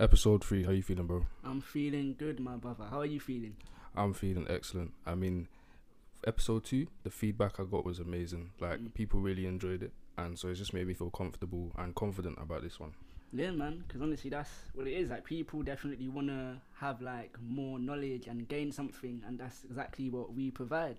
Episode three. How you feeling, bro? I'm feeling good, my brother. How are you feeling? I'm feeling excellent. I mean, episode two, the feedback I got was amazing. Like Mm. people really enjoyed it, and so it just made me feel comfortable and confident about this one. Yeah, man. Because honestly, that's what it is. Like people definitely want to have like more knowledge and gain something, and that's exactly what we provide.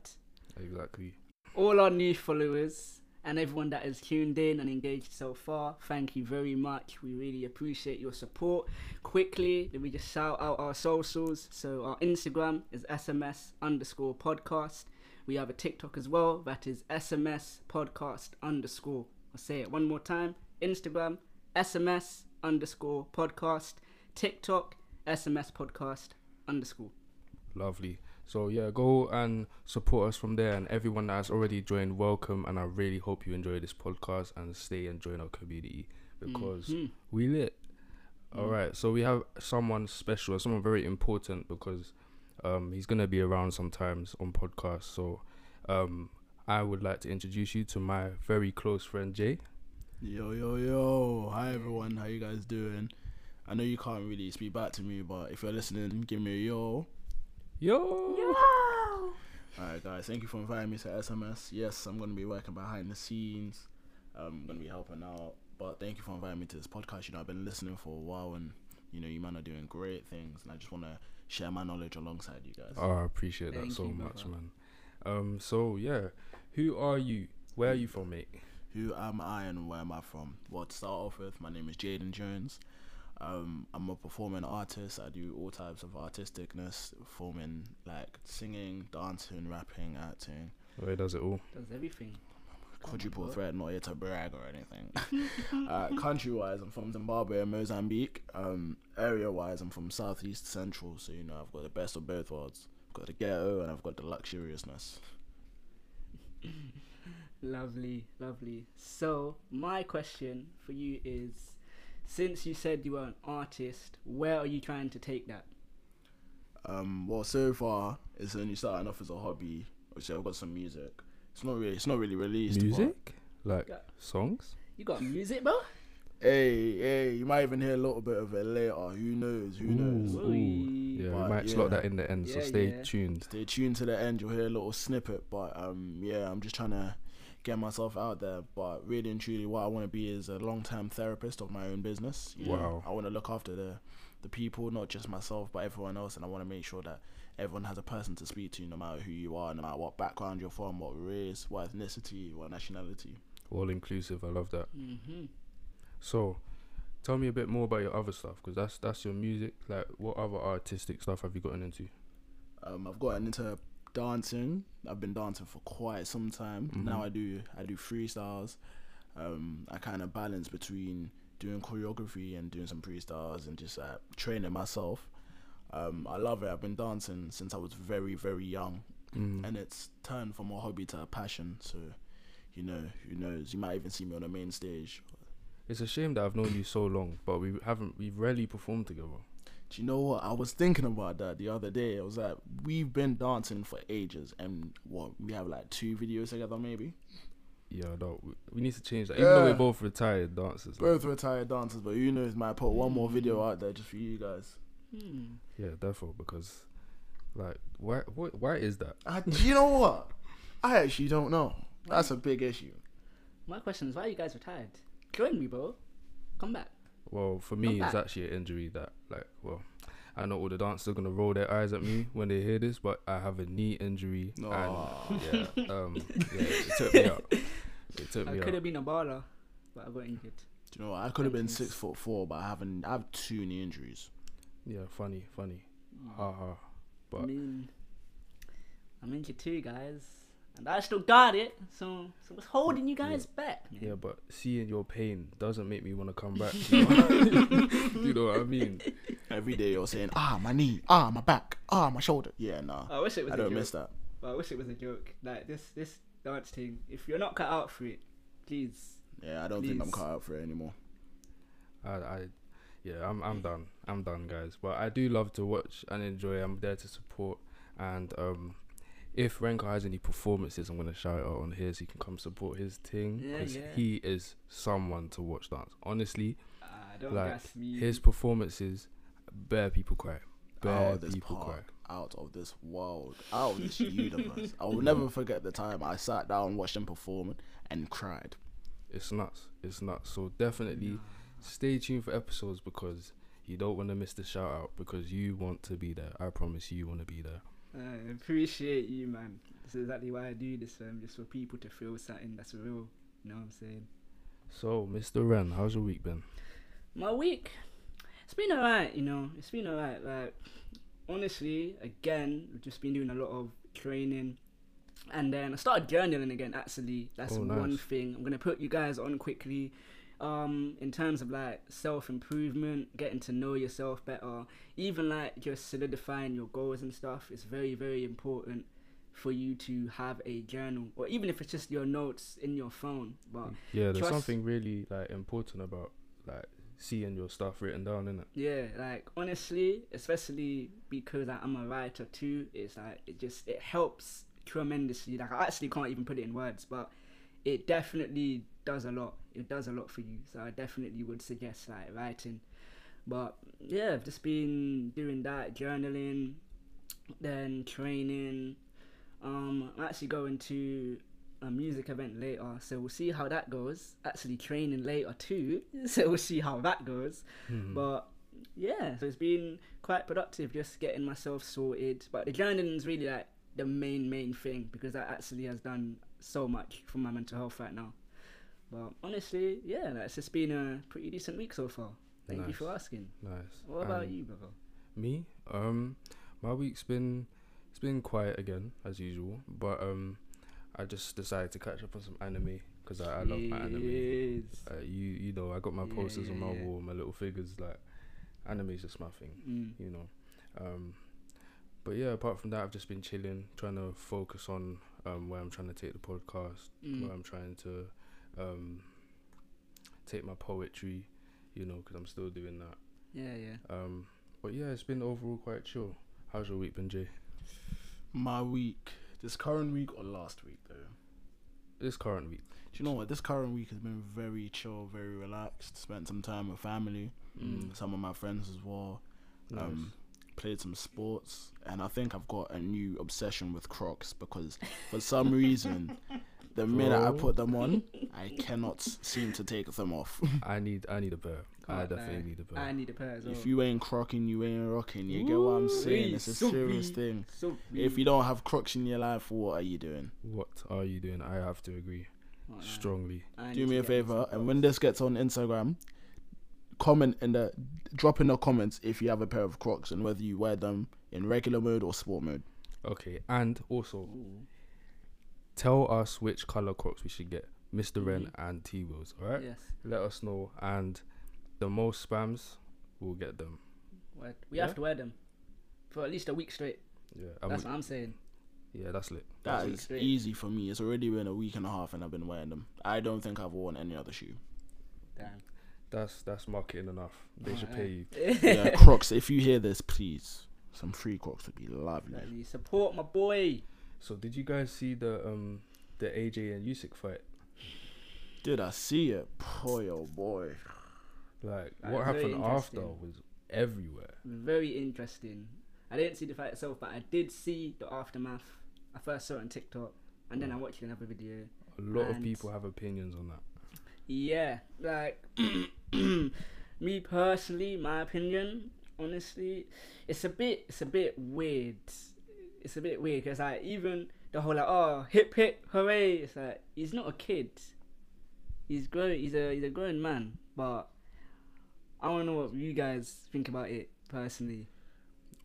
Exactly. All our new followers and everyone that has tuned in and engaged so far, thank you very much. We really appreciate your support. Quickly, let me just shout out our socials. So our Instagram is SMS underscore podcast. We have a TikTok as well. That is SMS podcast underscore. I'll say it one more time. Instagram, SMS underscore podcast. TikTok, SMS podcast underscore. Lovely. So yeah, go and support us from there, and everyone that has already joined, welcome. And I really hope you enjoy this podcast and stay and join our community because Mhm. we lit. All Mm. right, so we have someone special, someone very important because um, he's gonna be around sometimes on podcasts. So um, I would like to introduce you to my very close friend Jay. Yo, yo, yo. Hi, everyone. How you guys doing? I know you can't really speak back to me, but if you're listening, give me a yo. Yo. Yo. Alright, guys. Thank you for inviting me to SMS. Yes, I'm going to be working behind the scenes. I'm going to be helping out. But thank you for inviting me to this podcast. You know, I've been listening for a while and, you know, you man are doing great things. And I just want to share my knowledge alongside you guys. Oh, I appreciate that Thank so you, much, brother. man. Um, so yeah, who are you? Where are you from, mate? Who am I and where am I from? Well, to start off with, my name is Jaden Jones. Um, I'm a performing artist. I do all types of artisticness, performing like singing, dancing, rapping, acting. Where does it all? Does everything. Quadruple threat, not here to brag or anything. uh, country wise, I'm from Zimbabwe and Mozambique. Um, area wise, I'm from Southeast Central, so you know I've got the best of both worlds. I've got the ghetto and I've got the luxuriousness. Lovely, lovely. So, my question for you is since you said you were an artist, where are you trying to take that? Um, well, so far it's only starting off as a hobby. Obviously, I've got some music. It's not really, it's not really released. Music, like Yeah. songs. You got music, bro? Hey, hey, you might even hear a little bit of it later. Who knows? Who knows? Ooh, Ooh. Yeah, we But might slot that in the end, so stay yeah. tuned. Stay tuned to the end. You'll hear a little snippet, but um, yeah, I'm just trying to get myself out there. But really and truly, what I want to be is a long-term therapist of my own business. you know. I want to look after the the people, not just myself, but everyone else, and I want to make sure that everyone has a person to speak to, no matter who you are, no matter what background you're from, what race, what ethnicity, what nationality. All inclusive. I love that. Mm-hmm. So, tell me a bit more about your other stuff, because that's that's your music. Like, what other artistic stuff have you gotten into? Um, I've gotten into dancing. I've been dancing for quite some time. Mhm. Now I do I do freestyles. Um, I kind of balance between doing choreography and doing some freestyles and just uh, training myself. Um, I love it. I've been dancing since I was very very young, Mm. and it's turned from a hobby to a passion. So, you know, who knows? You might even see me on the main stage. It's a shame that I've known you so long, but we haven't. We've rarely performed together. Do you know what? I was thinking about that the other day. I was like, we've been dancing for ages, and what we have like two videos together, maybe. Yeah, no, we, we need to change that. Even though we're both retired dancers. like- Both retired dancers, but who knows? Might put one more video out there just for you guys. Hmm. yeah, therefore, because, like, why, why, why is that? Uh, do you know what? I actually don't know. That's a big issue. My question is why are you guys retired? Join me, bro. Come back. Well, for me, it's actually an injury that, like, well, I know all the dancers are gonna roll their eyes at me when they hear this, but I have a knee injury, Aw. and yeah, um, yeah, it took me out. It took I me out. could have been a baller, but I got injured. Do you know what? I could have been six foot four, but I haven't. I have two knee injuries. Yeah, funny, funny, Mm. ha ha. I But mean, I'm injured too, guys, and I still got it. So, so what's holding you guys back? Man? yeah, but seeing your pain doesn't make me want to come back. You know? you know what I mean? Every day you're saying, ah, my knee, ah, my back, ah, my shoulder. Yeah, nah. I wish it was I a don't joke. miss that. But I wish it was a joke. Like this, this dance thing. If you're not cut out for it, please. Yeah, I don't think I'm cut out for it anymore. I, I, yeah, I'm, I'm done. I'm done, guys. But I do love to watch and enjoy. I'm there to support. And um, if Renkah has any performances, I'm gonna shout it out on here so you can come support his thing because yeah. he is someone to watch dance. Honestly, Uh, Don't Like, gas me. His performances, bare people cry. Bare out of this people park, cry. out of this world, out of this universe. I will never forget the time I sat down, watched him perform, and cried. It's nuts. It's nuts. So definitely stay tuned for episodes because you don't want to miss the shout out because you want to be there. I promise you want to be there. I appreciate you, man. This is exactly why I do this, um, just for people to feel something that's real. You know what I'm saying? So, Mr. Ren, how's your week been? My week, it's been alright. You know, it's been alright. Like, honestly, again, we've just been doing a lot of training, and then I started journaling again. Actually, that's Oh, one nice. thing I'm gonna put you guys on quickly. Um, in terms of like self improvement, getting to know yourself better, even like just solidifying your goals and stuff, it's very, very important for you to have a journal, or even if it's just your notes in your phone. But Yeah, there's something really like important about like seeing your stuff written down in it. Yeah, like honestly, especially because like, I'm a writer too, it's like it just it helps tremendously. Like I actually can't even put it in words, but it definitely does a lot. It does a lot for you. So I definitely would suggest like writing. But yeah, I've just been doing that, journaling, then training. Um, I'm actually going to a music event later, so we'll see how that goes. Actually training later too, so we'll see how that goes. Hmm. But yeah, so it's been quite productive just getting myself sorted. But the journaling is really like the main main thing because that actually has done so much for my mental health right now. But honestly, yeah, like, it's just been a pretty decent week so far. Thank you for asking. nice. What about And you, brother? Me? Um, my week's been it's been quiet again as usual, but um, I just decided to catch up on some anime because I, I love my anime. Uh, you you know I got my posters on my Yeah. wall, my little figures. Like anime's just my thing, Mm. you know. Um, but yeah, apart from that, I've just been chilling, trying to focus on um where I'm trying to take the podcast, Mm. where I'm trying to um take my poetry, you know, because I'm still doing that. Yeah, yeah. Um, but yeah, it's been overall quite chill. How's your week been, Jay? My week, this current week or last week though. This current week. Do you know what? This current week has been very chill, very relaxed. Spent some time with family, Mm. some of my friends as well. Nice. Um, played some sports, and I think I've got a new obsession with Crocs because for some reason, the minute I put them on, I cannot seem to take them off. I need I need a pair. I Can't definitely lie. need a pair. I need a pair as well. if you ain't crocking, you ain't rocking. You get what I'm saying? It's a Ooh-wee, serious so thing. So If you don't have Crocs in your life, what are you doing? what are you doing? I have to agree Oh, strongly. Do me a favor, and when this gets on Instagram, comment in the drop in the comments if you have a pair of Crocs and whether you wear them in regular mode or sport mode. Okay, and also Ooh. tell us which color Crocs we should get, Mr. Ren Mhm. and Twills. All right, Yes. let us know, and the most spams we'll get them. Wear- We Yeah? have to wear them for at least a week straight. Yeah, I That's would- what I'm saying. yeah, that's lit. That That's is great. easy for me. It's already been a week and a half and I've been wearing them. I don't think I've worn any other shoe. Damn. That's that's marketing enough. They should pay you. Yeah, Crocs. If you hear this, please, some free Crocs would be lovely. Exactly. Support my boy. So did you guys see the um the AJ and Usyk fight? Did I see it? Boy, oh boy. Like That what happened after interesting. was everywhere. Very interesting. I didn't see the fight itself, but I did see the aftermath. I first saw it on TikTok, and then I watched another video. A lot of people have opinions on that. Yeah, like me personally, my opinion, honestly, it's a bit, it's a bit weird. It's a bit weird because like even the whole like oh hip hip hooray, it's like he's not a kid. He's grown. He's a he's a grown man. But I don't know what you guys think about it personally.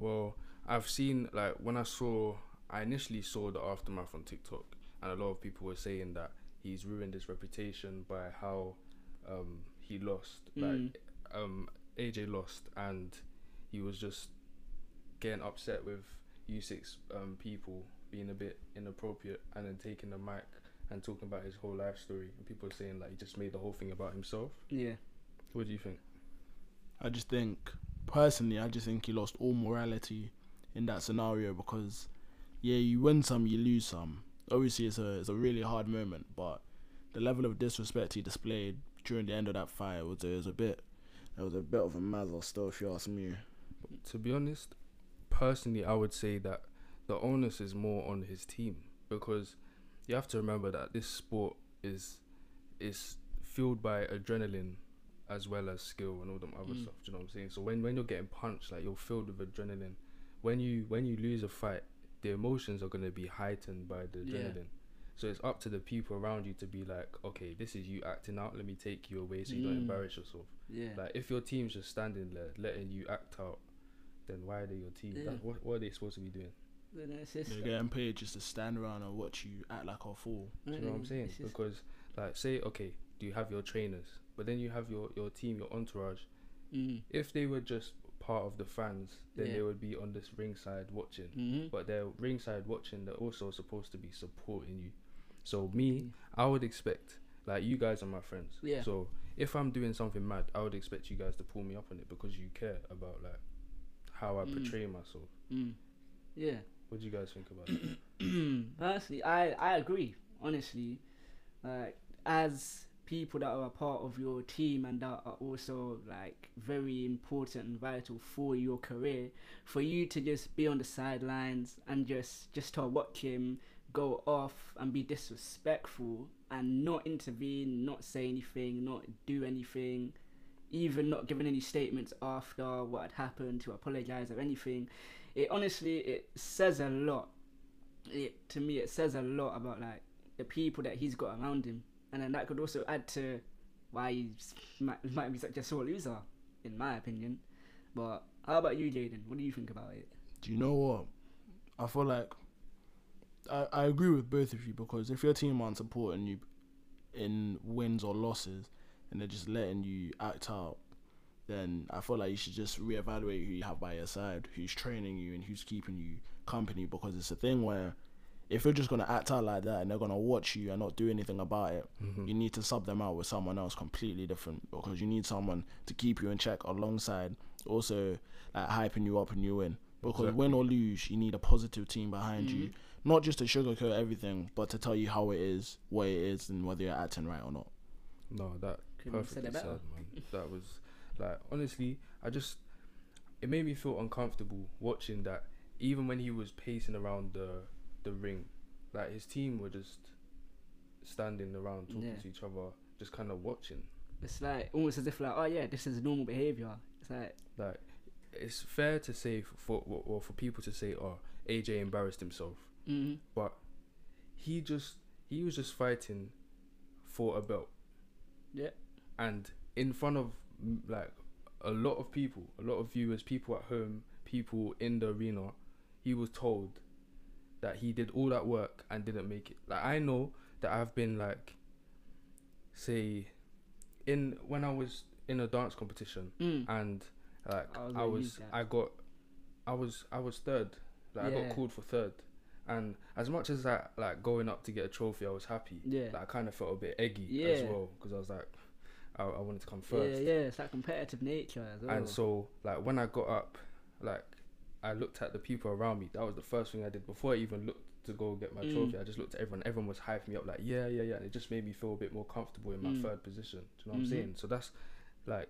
Well, I've seen like when I saw I initially saw the aftermath on TikTok and a lot of people were saying that he's ruined his reputation by how um he lost. Mm. Like um AJ lost and he was just getting upset with Usyk um people being a bit inappropriate and then taking the mic and talking about his whole life story and people are saying like he just made the whole thing about himself. Yeah. What do you think? I just think, personally, I just think he lost all morality in that scenario because, yeah, you win some, you lose some. Obviously, it's a it's a really hard moment, but the level of disrespect he displayed during the end of that fight was, was a bit it was a bit of a mazza still, if you ask me. To be honest, personally, I would say that the onus is more on his team because you have to remember that this sport is is fueled by adrenaline as well as skill and all them other Mm. stuff. Do you know what I'm saying? So when when you're getting punched, like you're filled with adrenaline. When you when you lose a fight, the emotions are gonna be heightened by the Yeah. adrenaline. So it's up to the people around you to be like, okay, this is you acting out. Let me take you away so you don't Mm. embarrass yourself. Yeah. Like if your team's just standing there letting you act out, then why are they your team? Yeah. That, what, what are they supposed to be doing? Then it's just- They're getting paid just to stand around and watch you act like a fool. Do you know what I'm saying? it's Because like say okay, do you have your trainers, but then you have your your team, your entourage. Mm. If they were just part of the fans, then Yeah. they would be on this ringside watching. Mhm. But they're ringside watching. They're also supposed to be supporting you. So me. I would expect like you guys are my friends. Yeah. So if I'm doing something mad, I would expect you guys to pull me up on it because you care about like how I Mm. portray myself. Mm. Yeah. What do you guys think about it? Personally, I I agree. Honestly, like as people that are a part of your team and that are also like very important and vital for your career, for you to just be on the sidelines and just just to watch him go off and be disrespectful and not intervene, not say anything, not do anything, even not giving any statements after what had happened to apologize or anything. It honestly it says a lot. It to me it says a lot about like the people that he's got around him, and then that could also add to why he might, might be such a sore loser, in my opinion. But how about you, Jaden? What do you think about it? Do you know what? I feel like I, I agree with both of you because if your team aren't supporting you in wins or losses and they're just letting you act out, then I feel like you should just reevaluate who you have by your side, who's training you and who's keeping you company because it's a thing where if you're just gonna act out like that and they're gonna watch you and not do anything about it, Mm-hmm. you need to sub them out with someone else completely different because you need someone to keep you in check alongside also like hyping you up and you win. Because win or lose, you need a positive team behind you, not just to sugarcoat everything, but to tell you how it is, what it is, and whether you're acting right or not. No, that Couldn't have said perfectly said, better. man. That was like honestly, I just it made me feel uncomfortable watching that. Even when he was pacing around the the ring, like his team were just standing around talking Yeah. to each other, just kind of watching. It's like almost as if like, oh yeah, this is normal behavior. It's like, Like it's fair to say for for, or for people to say, oh, AJ embarrassed himself, mm, but he just he was just fighting for a belt. yeah, and in front of like a lot of people, a lot of viewers, people at home, people in the arena, he was told that he did all that work and didn't make it. Like I know that I've been like, say, in when I was in a dance competition mm, and like I was I was. I got, I was, I was third. Like I got called for third, and as much as that like going up to get a trophy, I was happy. yeah, Like I kind of felt a bit eggy as Yeah. well because I was like, I, I wanted to come first. yeah. Yeah, it's that competitive nature as well. And so like when I got up, like I looked at the people around me. That was the first thing I did before I even looked to go get my Mm. trophy. I just looked at everyone. Everyone was hyping me up like, yeah, yeah, yeah. And it just made me feel a bit more comfortable in my Mm. third position. Do you know what Mhm. I'm saying? So that's like,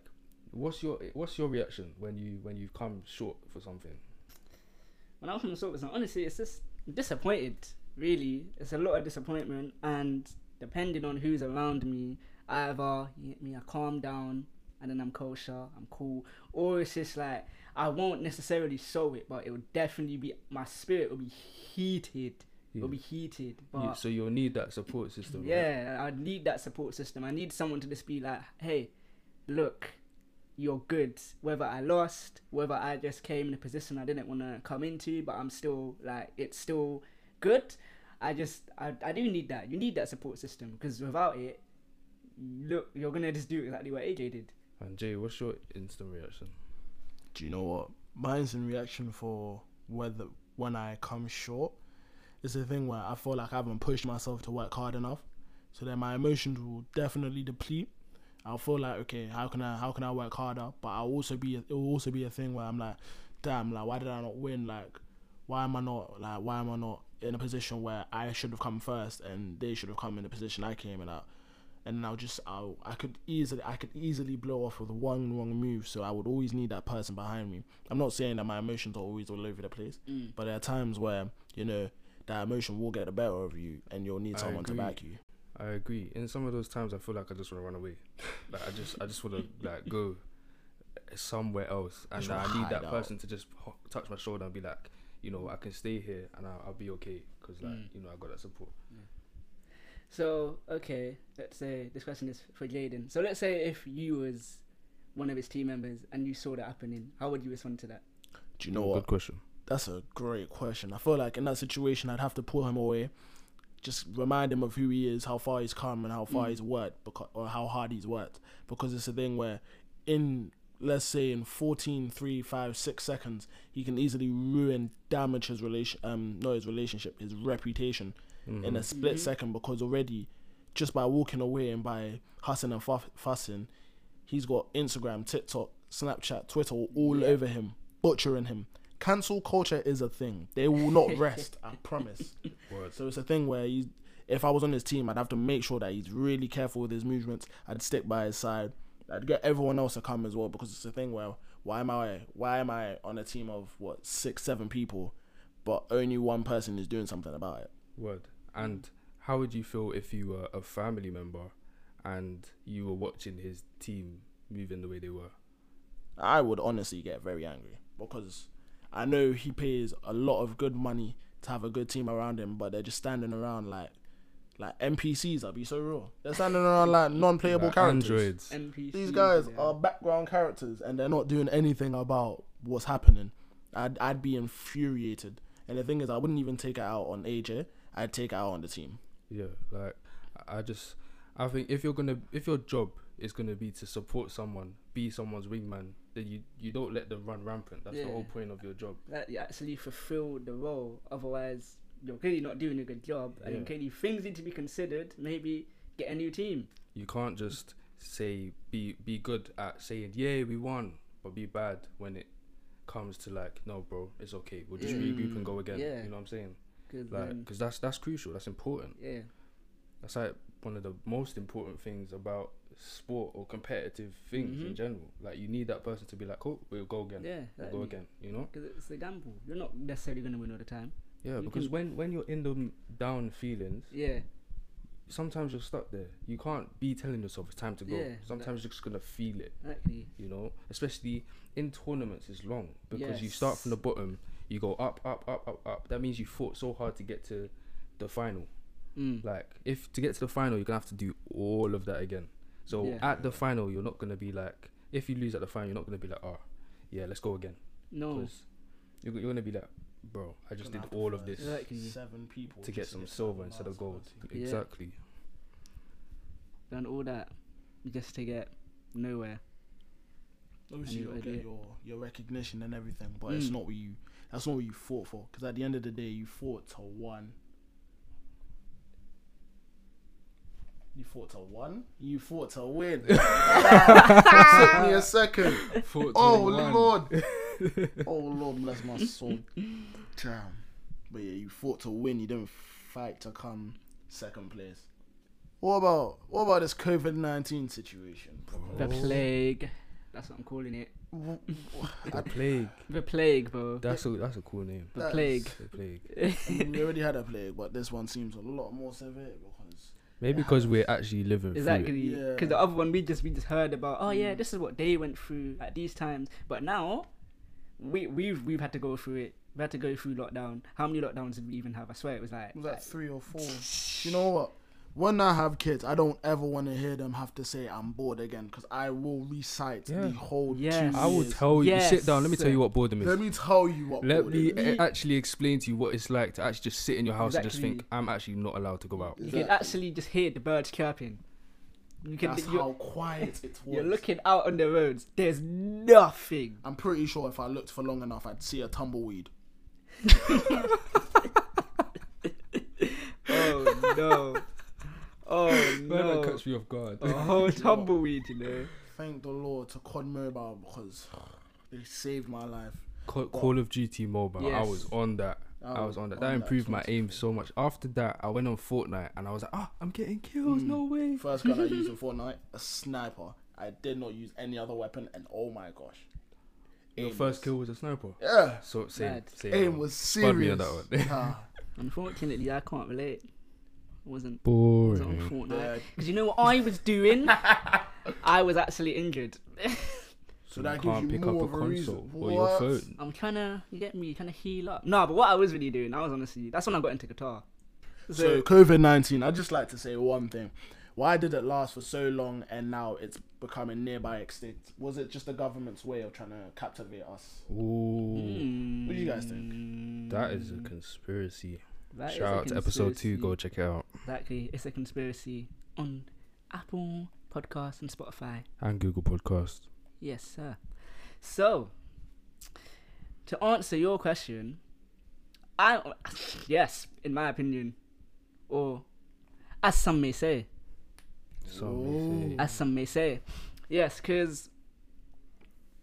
what's your what's your reaction when you when you come short for something? when I'm from the Silverstone, honestly, it's just disappointed. Really, it's a lot of disappointment, and depending on who's around me, either you get me, I calm down, and then I'm kosher, I'm cool, or it's just like I won't necessarily show it, but it will definitely be my spirit will be heated. It'll be heated, but You- so you'll need that support system. right? yeah, I need that support system. I need someone to just be like, hey, look, you're good. Whether I lost, whether I just came in a position I didn't want to come into, but I'm still like, it's still good. I just, I, I do need that. You need that support system because without it, look, you're gonna just do exactly what AJ did. And Jay, what's your instant reaction? Do you know what? Mine's in reaction for whether when I come short, it's a thing where I feel like I haven't pushed myself to work hard enough. So then my emotions will definitely deplete. I'll feel like okay, how can I how can I work harder? But I'll also be it will also be a thing where I'm like, damn, like why did I not win? Like why am I not like why am I not in a position where I should have come first and they should have come in the position I came in at? And I'll just I'll, I could easily I could easily blow off with one wrong move. So I would always need that person behind me. I'm not saying that my emotions are always all over the place, Mm. but there are times where you know that emotion will get the better of you, and you'll need someone to back you. I agree. In some of those times, I feel like I just want to run away. like I just, I just want to like go somewhere else, and Just I need that out. person to just ho- touch my shoulder and be like, you know, I can stay here and I'll, I'll be okay because like, Mm. you know, I got that support. So okay, let's say this question is for Jaden. So let's say if you was one of his team members and you saw that happening, how would you respond to that? Do you know Good what? question. That's a great question. I feel like in that situation, I'd have to pull him away, just remind him of who he is, how far he's come, and how far Mm. he's worked, because, or how hard he's worked. Because it's a thing where, in let's say in 14, 3, 5, 6 seconds, he can easily ruin, damage his relation, um, not his relationship, his reputation in a split Mhm. second. Because already, just by walking away and by hussing and fuff- fussing, he's got Instagram, TikTok, Snapchat, Twitter all Yeah. over him, butchering him. Cancel culture is a thing. They will not rest. I promise. Word. So it's a thing where if I was on his team, I'd have to make sure that he's really careful with his movements. I'd stick by his side. I'd get everyone else to come as well because it's a thing where why am I why am I on a team of what six seven people, but only one person is doing something about it. Word. And how would you feel if you were a family member and you were watching his team moving the way they were? I would honestly get very angry because I know he pays a lot of good money to have a good team around him, but they're just standing around like like NPCs. I'll be so real. They're standing around like non-playable Like characters. Androids. NPC. These guys are background characters and they're not doing anything about what's happening. I'd I'd be infuriated. And the thing is, I wouldn't even take it out on AJ. I'd take out on the team. Yeah, like I I just I think if you're gonna if your job is gonna be to support someone, be someone's wingman, then you you don't let them run rampant. That's the whole point of your job. that you actually fulfill the role. Otherwise, you're clearly not doing a good job, Yeah. and clearly things need to be considered. Maybe get a new team. You can't just say be be good at saying yeah we won, but be bad when it comes to like no bro it's okay we'll just Yeah. regroup and mm. go again. Yeah. You know what I'm saying? Cause Like because that's that's crucial. That's important. yeah, That's like one of the most important things about sport or competitive things Mhm. in general. Like you need that person to be like, oh, we'll go again. yeah, We'll go again. You know? Because it's a gamble. You're not necessarily going to win all the time. Yeah, You because when when you're in the down feelings, Yeah, sometimes you're stuck there. You can't be telling yourself it's time to go. Yeah, sometimes you're just gonna feel it. exactly. You know, especially in tournaments, it's long because you start from the bottom, you go up, up, up, up, up. That means you fought so hard to get to the final. Mm. Like if to get to the final, you're gonna have to do all of that again. So Yeah. at the final, you're not gonna be like, if you lose at the final, you're not gonna be like, oh, yeah, let's go again. no, Because you're, you're gonna be like, bro, I just did Gonna have to all of this Exactly. Seven people to get just some seven silver instead of bars gold. out. Yeah. Exactly. done all that just to get nowhere. Obviously, And you you'll get your your recognition and everything, but it's Mm. not what you. That's not what you fought for. Because at the end of the day, you fought to one. You fought to one. You fought to win. Took me a second. Oh lord. oh lord, bless my soul. Damn. But yeah, you fought to win. You didn't fight to come second place. What about what about this COVID nineteen situation? The Oh. plague. That's what I'm calling it. The plague. The plague, bro. That's a that's a cool name. The That's- plague. The plague. I mean, we already had a plague, but this one seems a lot more severe because Maybe because we're actually living through it. Exactly. Yeah. Because the other one we just we just heard about. Oh yeah, Mm. this is what they went through at these times. But now, we we've we've had to go through it. We had to go through lockdown. How many lockdowns did we even have? I swear it was like. it was like like- three or four. You know what? When I have kids, I don't ever want to hear them have to say I'm bored again because I will recite Yeah. the whole Yes. two I will tell you. Yes. Sit down. Let me tell you what boredom is. Let me tell you what. Let boredom me is. actually explain to you what it's like to actually just sit in your house and just think I'm actually not allowed to go out. you can actually just hear the birds chirping. You can. That's how quiet it was. you're looking out on the roads. There's nothing. I'm pretty sure if I looked for long enough, I'd see a tumbleweed. Oh no. Oh Man, that no. catch me off guard. A whole tumbleweed, you know. Thank the Lord to COD Mobile because they saved my life. Call, Call of Duty Mobile. Yes. I was on that I was on that. That improved my aim so much. After that, I went on Fortnite and I was like, ah, I'm getting kills. Mm. No way. First gun I used in Fortnite, a sniper. I did not use any other weapon, and oh my gosh, Your Aim first was- kill was a sniper. Yeah, So same, Mad. same. aim was Spud me serious. on that one. Nah, Unfortunately, I can't relate. I wasn't, wasn't on Boring. Fortnite. yeah. Because you know what I was doing? I was actually injured. So You that gives can't you pick more up a of a reason. console or your What? phone. I'm trying to, you get me, trying to heal up. No, but what I was really doing, I was honestly, that's when I got into guitar. So COVID nineteen, I just like to say one thing. Why did it last for so long and now it's becoming nearby extinct? Was it just the government's way of trying to captivate us? Ooh, Mm. What do you guys think? that is a conspiracy. That Shout out to episode two. Go check it out. Exactly, it's a conspiracy on Apple Podcasts and Spotify. And Google Podcast. Yes, sir. So, to answer your question, I yes, in my opinion, or as some may say, So as some may say, yes, because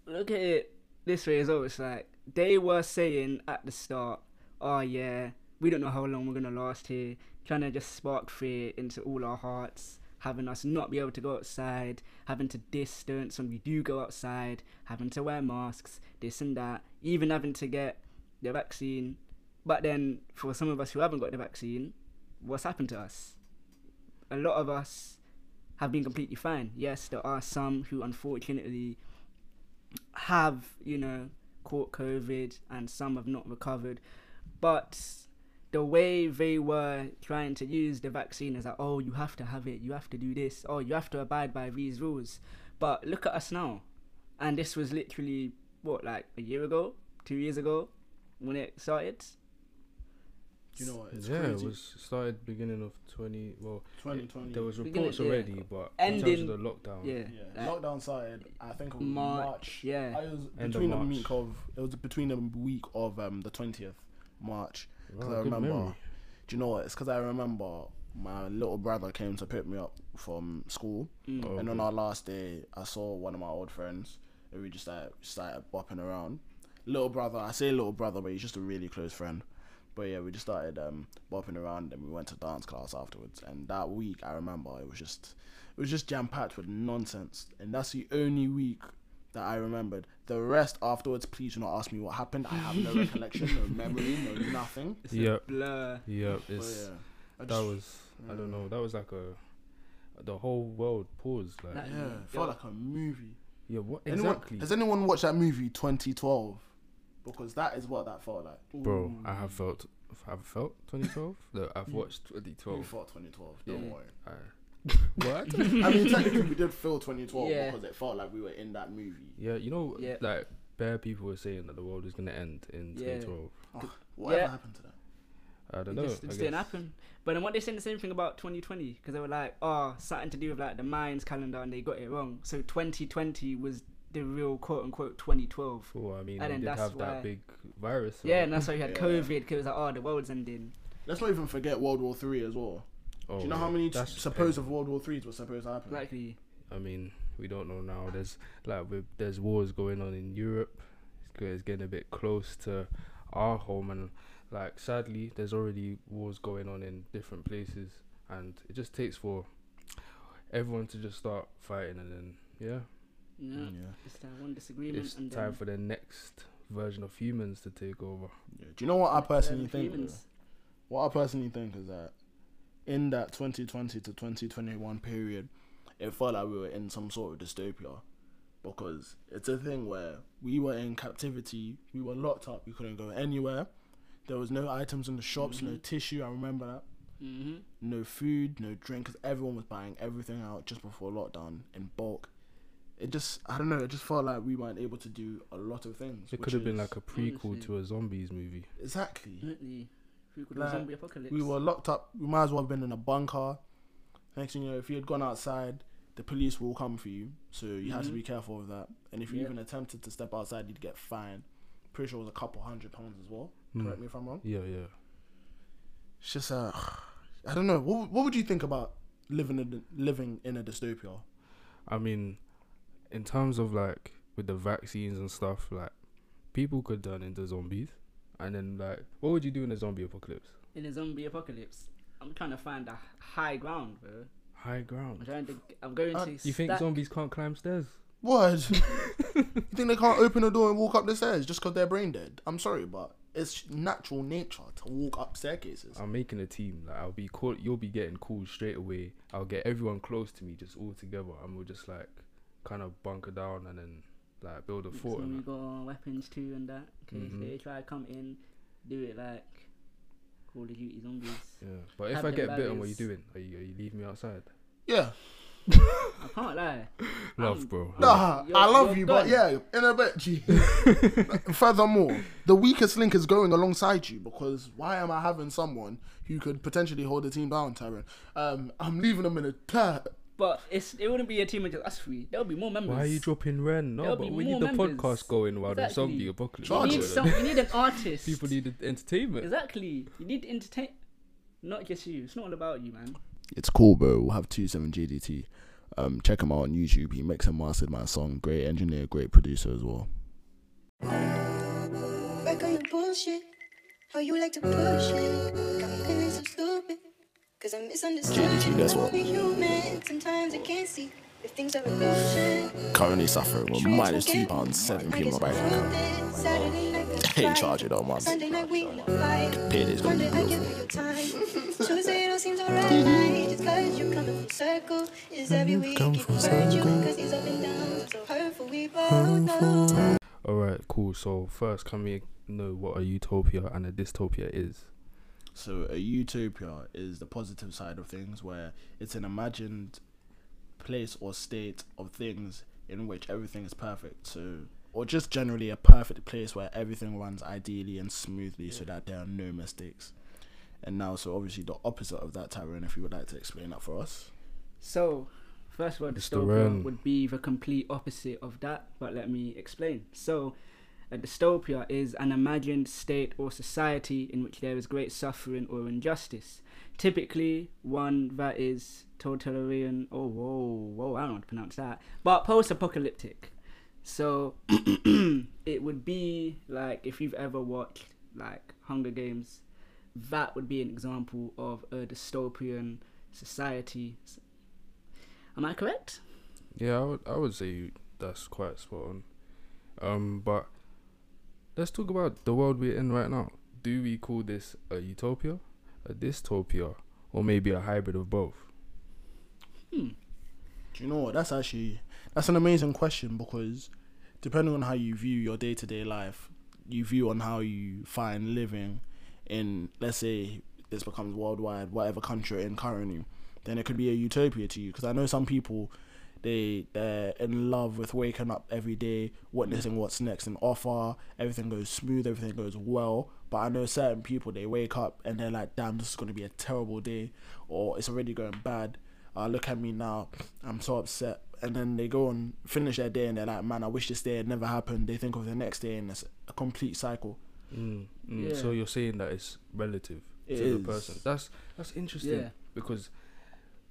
look at it this way as well. It's like they were saying at the start, "Oh yeah, we don't know how long we're gonna last here," trying to just spark fear into all our hearts, having us not be able to go outside, having to distance when we do go outside, having to wear masks, this and that, even having to get the vaccine. But then, for some of us who haven't got the vaccine, what's happened to us? A lot of us have been completely fine. Yes, there are some who unfortunately have, you know, caught COVID and some have not recovered. But the way they were trying to use the vaccine is like, oh, you have to have it, you have to do this, oh, you have to abide by these rules. But look at us now. And this was literally, what, like a year ago, two years ago when it started? Do you know what? It's yeah, crazy. it was started beginning of twenty. Well, 2020. there was Beginning- reports yeah. already, but in terms Ending- of the lockdown, Yeah. yeah, like lockdown started. I think it March, March. yeah. I was End of between the week of it was between the week of um the twentieth March. Because Wow, I remember. memory. Do you know what? It's because I remember my little brother came to pick me up from school, Mm. Oh, and on our last day, I saw one of my old friends, and we just started, started bopping around. Little brother, I say little brother, but he's just a really close friend. But yeah, we just started um, bopping around, and we went to dance class afterwards. And that week, I remember it was just, it was just jam packed with nonsense, and that's the only week that I remembered. The rest afterwards, please do not ask me what happened. I have no recollection, no memory, no nothing. It's a Yep. blur. Yep, it's yeah, that just- was I don't know. That was like a the whole world paused. Like That- Yeah, it felt like a movie. yeah, what Anyone, exactly, Has anyone watched that movie 2012? Because that is what that felt like. bro? I have felt. I've felt 2012. no, I've watched We 2012. felt 2012. Don't Yeah. worry. I, what? I mean, technically, we did feel 2012 Yeah. because it felt like we were in that movie. Yeah, you know, Yeah. like bare people were saying that the world was gonna end in Yeah. 2012. Oh, whatever Yeah. happened to that? I don't It know. just, it I just didn't guess. happen. But then what they saying the same thing about 2020 because they were like, oh, something to do with like the Mayans calendar and they got it wrong. So 2020 was the real quote unquote 2012. Well, I mean, And they then did that's have why- that big virus. so- Yeah, and that's why you had Yeah. COVID because it was like, oh, the world's ending. Let's not even forget World War Three as well. Oh, Do you know how many That's supposed of World War Threes were supposed to happen? Likely. I mean, we don't know now. There's like with, there's wars going on in Europe. It's, getting a bit close to our home, and like sadly, there's already wars going on in different places, and it just takes for everyone to just start fighting, and then yeah, Yeah. Mm, yeah. Just that one disagreement it's and time then for the next version of humans to take over. Yeah. Do you know what I personally think? humans. What I personally think is that in that 2020 to 2021 period, it felt like we were in some sort of dystopia because it's a thing where we were in captivity, we were locked up, we couldn't go anywhere. There was no items in the shops, no Mhm. tissue. I remember that. Mhm. No food, no drink, because everyone was buying everything out just before lockdown in bulk. It just, I don't know, it just felt like we weren't able to do a lot of things. It could have been like a prequel honestly- to a zombies movie. exactly. Definitely. Who could Like, zombie apocalypse? We were locked up. We might as well have been in a bunker. Next thing you know, if you had gone outside, the police will come for you. So you have to be careful of that. And if you Yeah. even attempted to step outside, you'd get fined. Pretty sure it was a couple hundred pounds as well. Mm. Correct me if I'm wrong. Yeah, yeah. It's just uh, I don't know. What What would you think about living in living in a dystopia? I mean, in terms of like with the vaccines and stuff, like people could turn into zombies, And then like, what would you do in a zombie apocalypse? In a zombie apocalypse, I'm trying to find a high ground, bro. High ground. I'm ground. trying to. I'm going Uh, to. You think stack- zombies can't climb stairs? What? you think they can't open a door and walk up the stairs just because they're brain dead? I'm sorry, but it's natural nature to walk up staircases. I'm making a team. Like I'll be call. You'll be getting called straight away. I'll get everyone close to me, just all together, and we'll just like kind of bunker down and then like build a Next fort. one And we that. got our weapons too and that. In case Mhm. they try to come in, do it like Call of Duty zombies. Yeah, but if I them get bitten, what are you ladders. doing? Are you are you leaving me outside? Yeah. I can't lie. Love, Um, bro. Nah, You're- I love you're you, but yeah, in a bit, G. Furthermore, the weakest link is going alongside you because why am I having someone who could potentially hold the team down, Tyron? Um, I'm leaving them in a dirt. But it's it wouldn't be a team of just us three. There'll be more members. Why are you dropping Ren? No, There'll but be we more need the members. podcast going while the Exactly. zombie apocalypse. You Charge need some. going. You need an artist. People need entertainment. Exactly. You need to entertain. Not just you. It's not all about you, man. It's cool, bro. We'll have two seven GDT. Um, check him out on YouTube. He mixed and mastered my song. Great engineer, great producer as well. Back on your bullshit. How you like to push it. Got me feeling so stupid. Cause I'm misunderstood. JDT, guess what? I'm only human. Sometimes I can't see if things are illusion. Currently suffering with minus two pounds seven p in my bank account. Saturday night, Ain't fight. charge it on month. Sunday night we fight. Payday's gonna be Monday I beautiful. give you time. Tuesday it all seems alright. Just cause you come full circle. Is every week come it full can hurt you. circle. Cause these up and downs so hurtful. We both know. All right, cool. So first, can we know what a utopia and a dystopia is? So a utopia is the positive side of things, where it's an imagined place or state of things in which everything is perfect. So, or just generally a perfect place where everything runs ideally and smoothly, so that there are no mistakes. And now, so obviously the opposite of that, Tyrone. If you would like to explain that for us. So, first of all, dystopia would be the complete opposite of that, but let me explain. So, a dystopia is an imagined state or society in which there is great suffering or injustice. Typically, one that is totalitarian. Oh, whoa, whoa! I don't know how to pronounce that. But post-apocalyptic. So, it would be like if you've ever watched like Hunger Games, that would be an example of a dystopian society. Am I correct? Yeah, I would, I would say that's quite spot on. Um, but let's talk about the world we're in right now. Do we call this a utopia, a dystopia, or maybe a hybrid of both? Hmm. Do you know what? That's actually that's an amazing question because depending on how you view your day to day life, you view on how you find living in let's say this becomes worldwide, whatever country you're in currently, then it could be a utopia to you. Because I know some people they they're in love with waking up every day, witnessing what's next and offer. Everything goes smooth, everything goes well. But I know certain people they wake up and they're like, "Damn, this is gonna be a terrible day," or "It's already going bad." Uh, look at me now, I'm so upset. And then they go and finish their day and they're like, "Man, I wish this day had never happened." They think of the next day and it's a complete cycle. Mm, mm. So you're saying that it's relative It to is. the person. That's that's interesting Yeah. because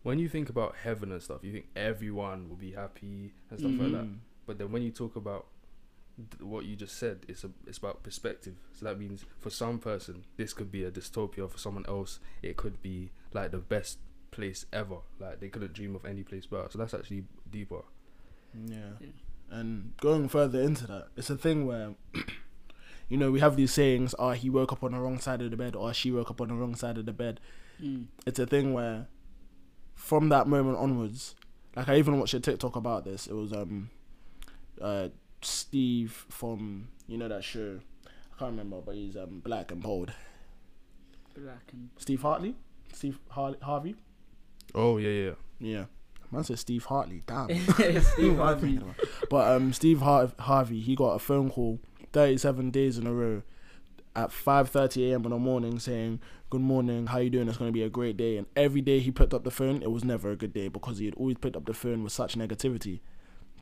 when you think about heaven and stuff, you think everyone will be happy and stuff like that. Mm. But then when you talk about th- what you just said, it's a, it's about perspective. So that means for some person, this could be a dystopia. For someone else, it could be like the best place ever. Like they couldn't dream of any place better. So that's actually deeper. Yeah. Yeah. And going further into that, it's a thing where, you know, we have these sayings, oh, he woke up on the wrong side of the bed, or she woke up on the wrong side of the bed. Mm. It's a thing where, from that moment onwards, like I even watched a TikTok about this. It was um, uh, Steve from you know that show. I can't remember, but he's um black and bold. Black and Steve Hartley, Steve Har- Harvey. Oh yeah, yeah. Yeah, man said Steve Hartley. Damn. Steve What Harvey. But um, Steve Har- Harvey, he got a phone call 37 days in a row at 5:30 a.m. in the morning saying, "Good morning, how you doing? It's going to be a great day." And every day he picked up the phone, it was never a good day because he had always picked up the phone with such negativity.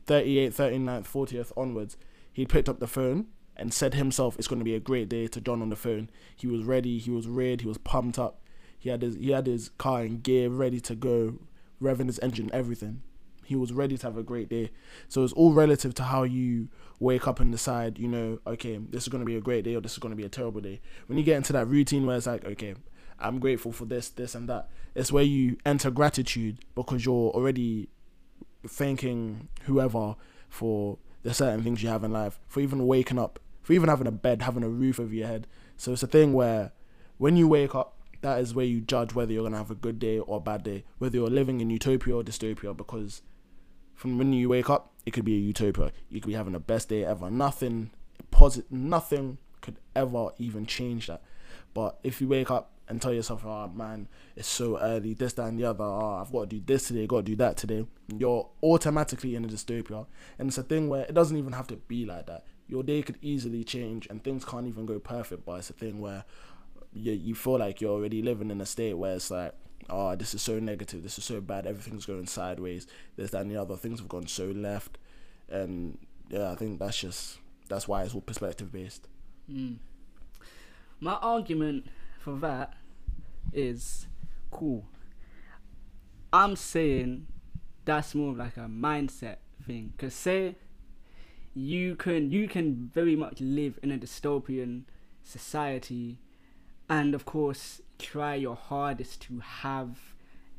38th, 39th, 40th onwards, he picked up the phone and said himself, "It's going to be a great day." To John on the phone, he was ready, he was ready, he was pumped up. He had his he had his car in gear, ready to go, revving his engine, everything. He was ready to have a great day. So it's all relative to how you wake up and decide, you know, okay, this is going to be a great day or this is going to be a terrible day. When you get into that routine where it's like, okay, I'm grateful for this, this, and that, it's where you enter gratitude because you're already thanking whoever for the certain things you have in life, for even waking up, for even having a bed, having a roof over your head. So it's a thing where when you wake up, that is where you judge whether you're gonna have a good day or a bad day, whether you're living in utopia or dystopia. Because from when you wake up, it could be a utopia. You could be having the best day ever. Nothing positive, nothing could ever even change that. But if you wake up and tell yourself, "Oh man, it's so early," this, that, and the other. Oh, I've got to do this today. Got to do that today. You're automatically in a dystopia, and it's a thing where it doesn't even have to be like that. Your day could easily change, and things can't even go perfect. But it's a thing where you you feel like you're already living in a state where it's like, oh, this is so negative, this is so bad, everything's going sideways, There's that, and the other, things have gone so left, and yeah, I think that's just that's why it's all perspective based. Mm. My argument for that is cool. I'm saying that's more of like a mindset thing. Cause say you can you can very much live in a dystopian society and of course try your hardest to have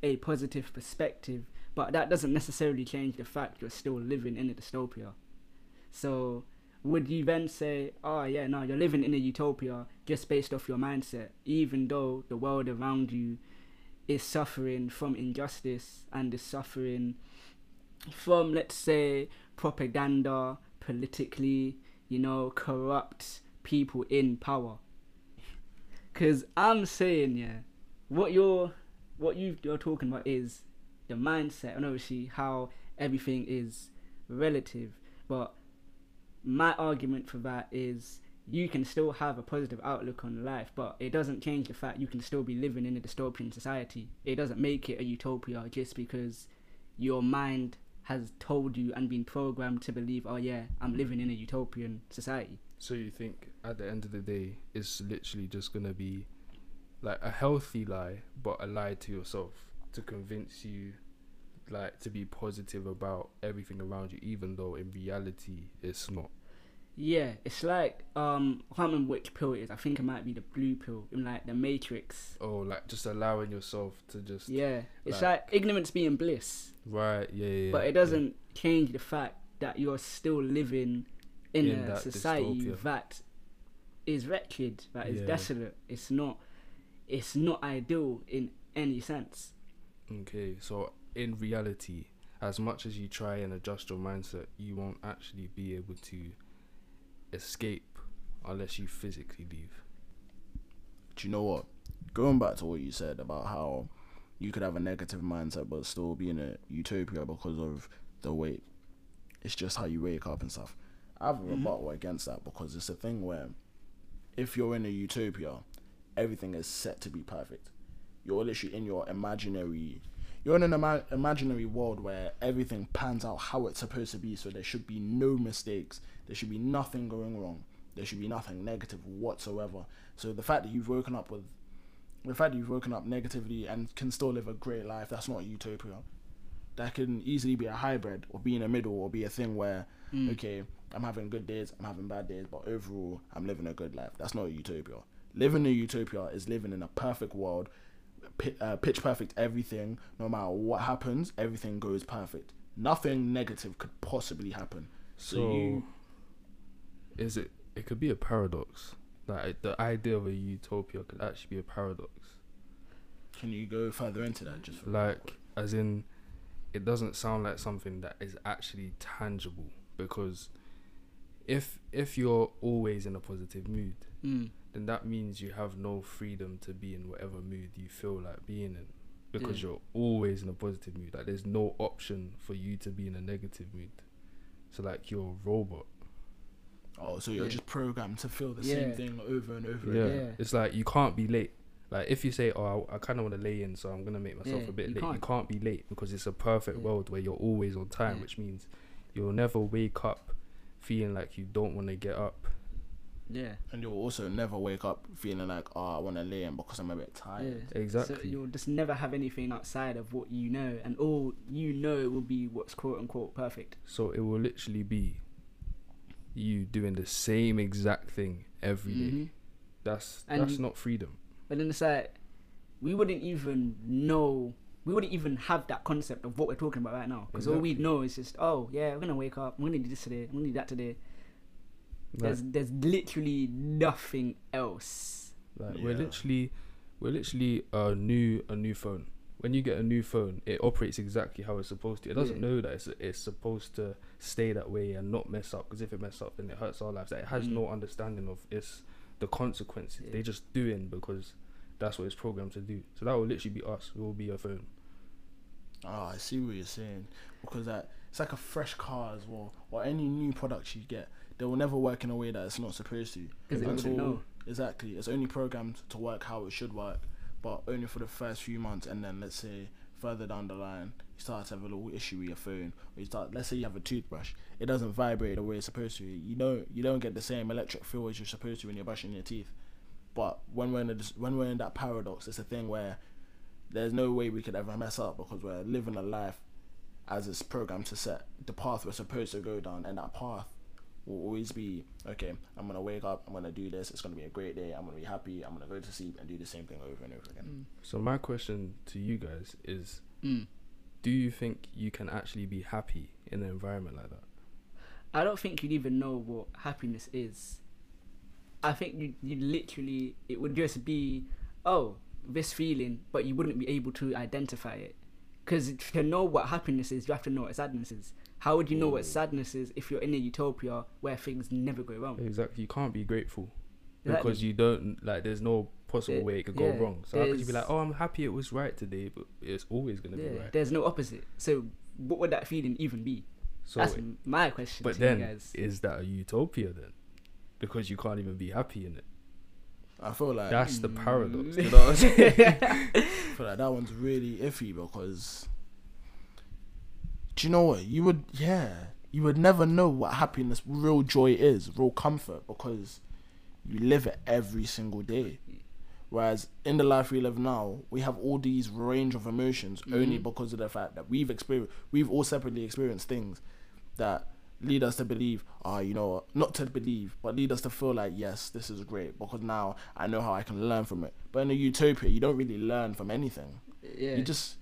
a positive perspective, but that doesn't necessarily change the fact you're still living in a dystopia. So would you then say, oh yeah, no, you're living in a utopia just based off your mindset, even though the world around you is suffering from injustice and is suffering from, let's say, propaganda, politically, you know, corrupt people in power. Cause I'm saying, yeah, what you're, what you you're talking about is the mindset, and obviously how everything is relative. But my argument for that is you can still have a positive outlook on life, but it doesn't change the fact you can still be living in a dystopian society. It doesn't make it a utopia just because your mind has told you and been programmed to believe, oh yeah, I'm living in a utopian society. So you think at the end of the day, it's literally just gonna be like a healthy lie, but a lie to yourself to convince you, like, to be positive about everything around you, even though in reality it's not. Yeah, it's like um, I can't remember which pill it is. I think it might be the blue pill in like the Matrix. Oh, like just allowing yourself to just Yeah, it's like- like, ignorance being bliss, right, yeah, yeah. but it doesn't change the fact that you're still living in, In a that society dystopia. that is wretched, that is Yeah. desolate. It's not, it's not ideal in any sense. Okay, so in reality, as much as you try and adjust your mindset, you won't actually be able to escape unless you physically leave. Do you know what? Going back to what you said about how you could have a negative mindset but still be in a utopia because of the way it's just how you wake up and stuff. I have a mm-hmm. rebuttal against that because it's a thing where if you're in a utopia, everything is set to be perfect. You're literally in your imaginary. You're in an ima- imaginary world where everything pans out how it's supposed to be, so there should be no mistakes. There should be nothing going wrong. There should be nothing negative whatsoever. So the fact that you've woken up with, the fact that you've woken up negatively and can still live a great life, that's not a utopia. That can easily be a hybrid or be in the middle or be a thing where, mm. okay, I'm having good days, I'm having bad days, but overall, I'm living a good life. That's not a utopia. Living a utopia is living in a perfect world, pi- uh, pitch perfect everything. No matter what happens, everything goes perfect. Nothing negative could possibly happen. So, So, you, is it? It could be a paradox. Like the idea of a utopia could actually be a paradox. can you go further into that? Just for Like, as in, it doesn't sound like something that is actually tangible because if if you're always in a positive mood, Mm. then that means you have no freedom to be in whatever mood you feel like being in because Yeah. you're always in a positive mood like there's no option for you to be in a negative mood so like you're a robot oh, so you're Yeah. just programmed to feel the Yeah. same thing over and over yeah. again. Yeah. it's like you can't be late like if you say oh i, I kind of want to lay in so i'm gonna make myself Yeah, a bit you late you can't. can't be late because it's a perfect Yeah. world where you're always on time Yeah. which means you'll never wake up feeling like you don't want to get up Yeah. And you'll also never wake up feeling like, oh, I want to lay in because I'm a bit Yeah. tired. So Exactly. you'll just never have anything outside of what you know, and all you know will be what's quote unquote perfect. So it will literally be you doing the same exact thing every day. Mhm. That's And that's not freedom. But then it's like we wouldn't even know. We wouldn't even have that concept of what we're talking about right now, because all we know is just, oh yeah, we're gonna wake up. we're gonna do this today. I'm gonna do that today. Like, There's there's literally nothing else. like we're literally we're literally a new a new phone. When you get a new phone, it operates exactly how it's supposed to. It doesn't Yeah. know that it's, it's supposed to stay that way and not mess up. Because if it mess up, then it hurts our lives. Like, it has Mm. no understanding of its the consequences. Yeah. They just doing because that's what it's programmed to do. So that will literally be us. We will be your phone. Oh, I see what you're saying. Because that it's like a fresh car as well, or any new product you get, they will never work in a way that it's not supposed to. Because it Until- wouldn't know. Exactly. It's only programmed to work how it should work, but only for the first few months. And then let's say further down the line, you start to have a little issue with your phone, or you start. Let's say you have a toothbrush, it doesn't vibrate the way it's supposed to. You don't you don't get the same electric feel as you're supposed to when you're brushing your teeth. But when we're in a, when we're in that paradox, it's a thing where there's no way we could ever mess up because we're living a life as it's programmed to set the path we're supposed to go down, and that path will always be okay. I'm gonna wake up. I'm gonna do this. It's gonna be a great day. I'm gonna be happy. I'm gonna go to sleep and do the same thing over and over again. So my question to you guys is: Mm. Do you think you can actually be happy in an environment like that? I don't think you'd even know what happiness is. I think you you literally it would just be oh this feeling, but you wouldn't be able to identify it. Because to know what happiness is, you have to know what sadness is. How would you know what mm. sadness is if you're in a utopia where things never go wrong? Exactly. You can't be grateful Exactly. because you don't like. There's no possible There- way it could go yeah, wrong. So how could you be like, oh, I'm happy it was right today, but it's always gonna be Yeah, right. there's no opposite. So what would that feeling even be? So, That's m- my question but to then you guys. is that a utopia then? Because you can't even be happy in it. I feel like That's the Mm. paradox. You know what I'm saying? I feel like that one's really iffy because do you know what you would yeah you would never know what happiness real joy is real comfort because you live it every single day whereas in the life we live now we have all these range of emotions only Mhm. because of the fact that we've experienced we've all separately experienced things that lead us to believe ah you know not to believe but lead us to feel like yes this is great because now i know how i can learn from it but in a utopia you don't really learn from anything yeah. you just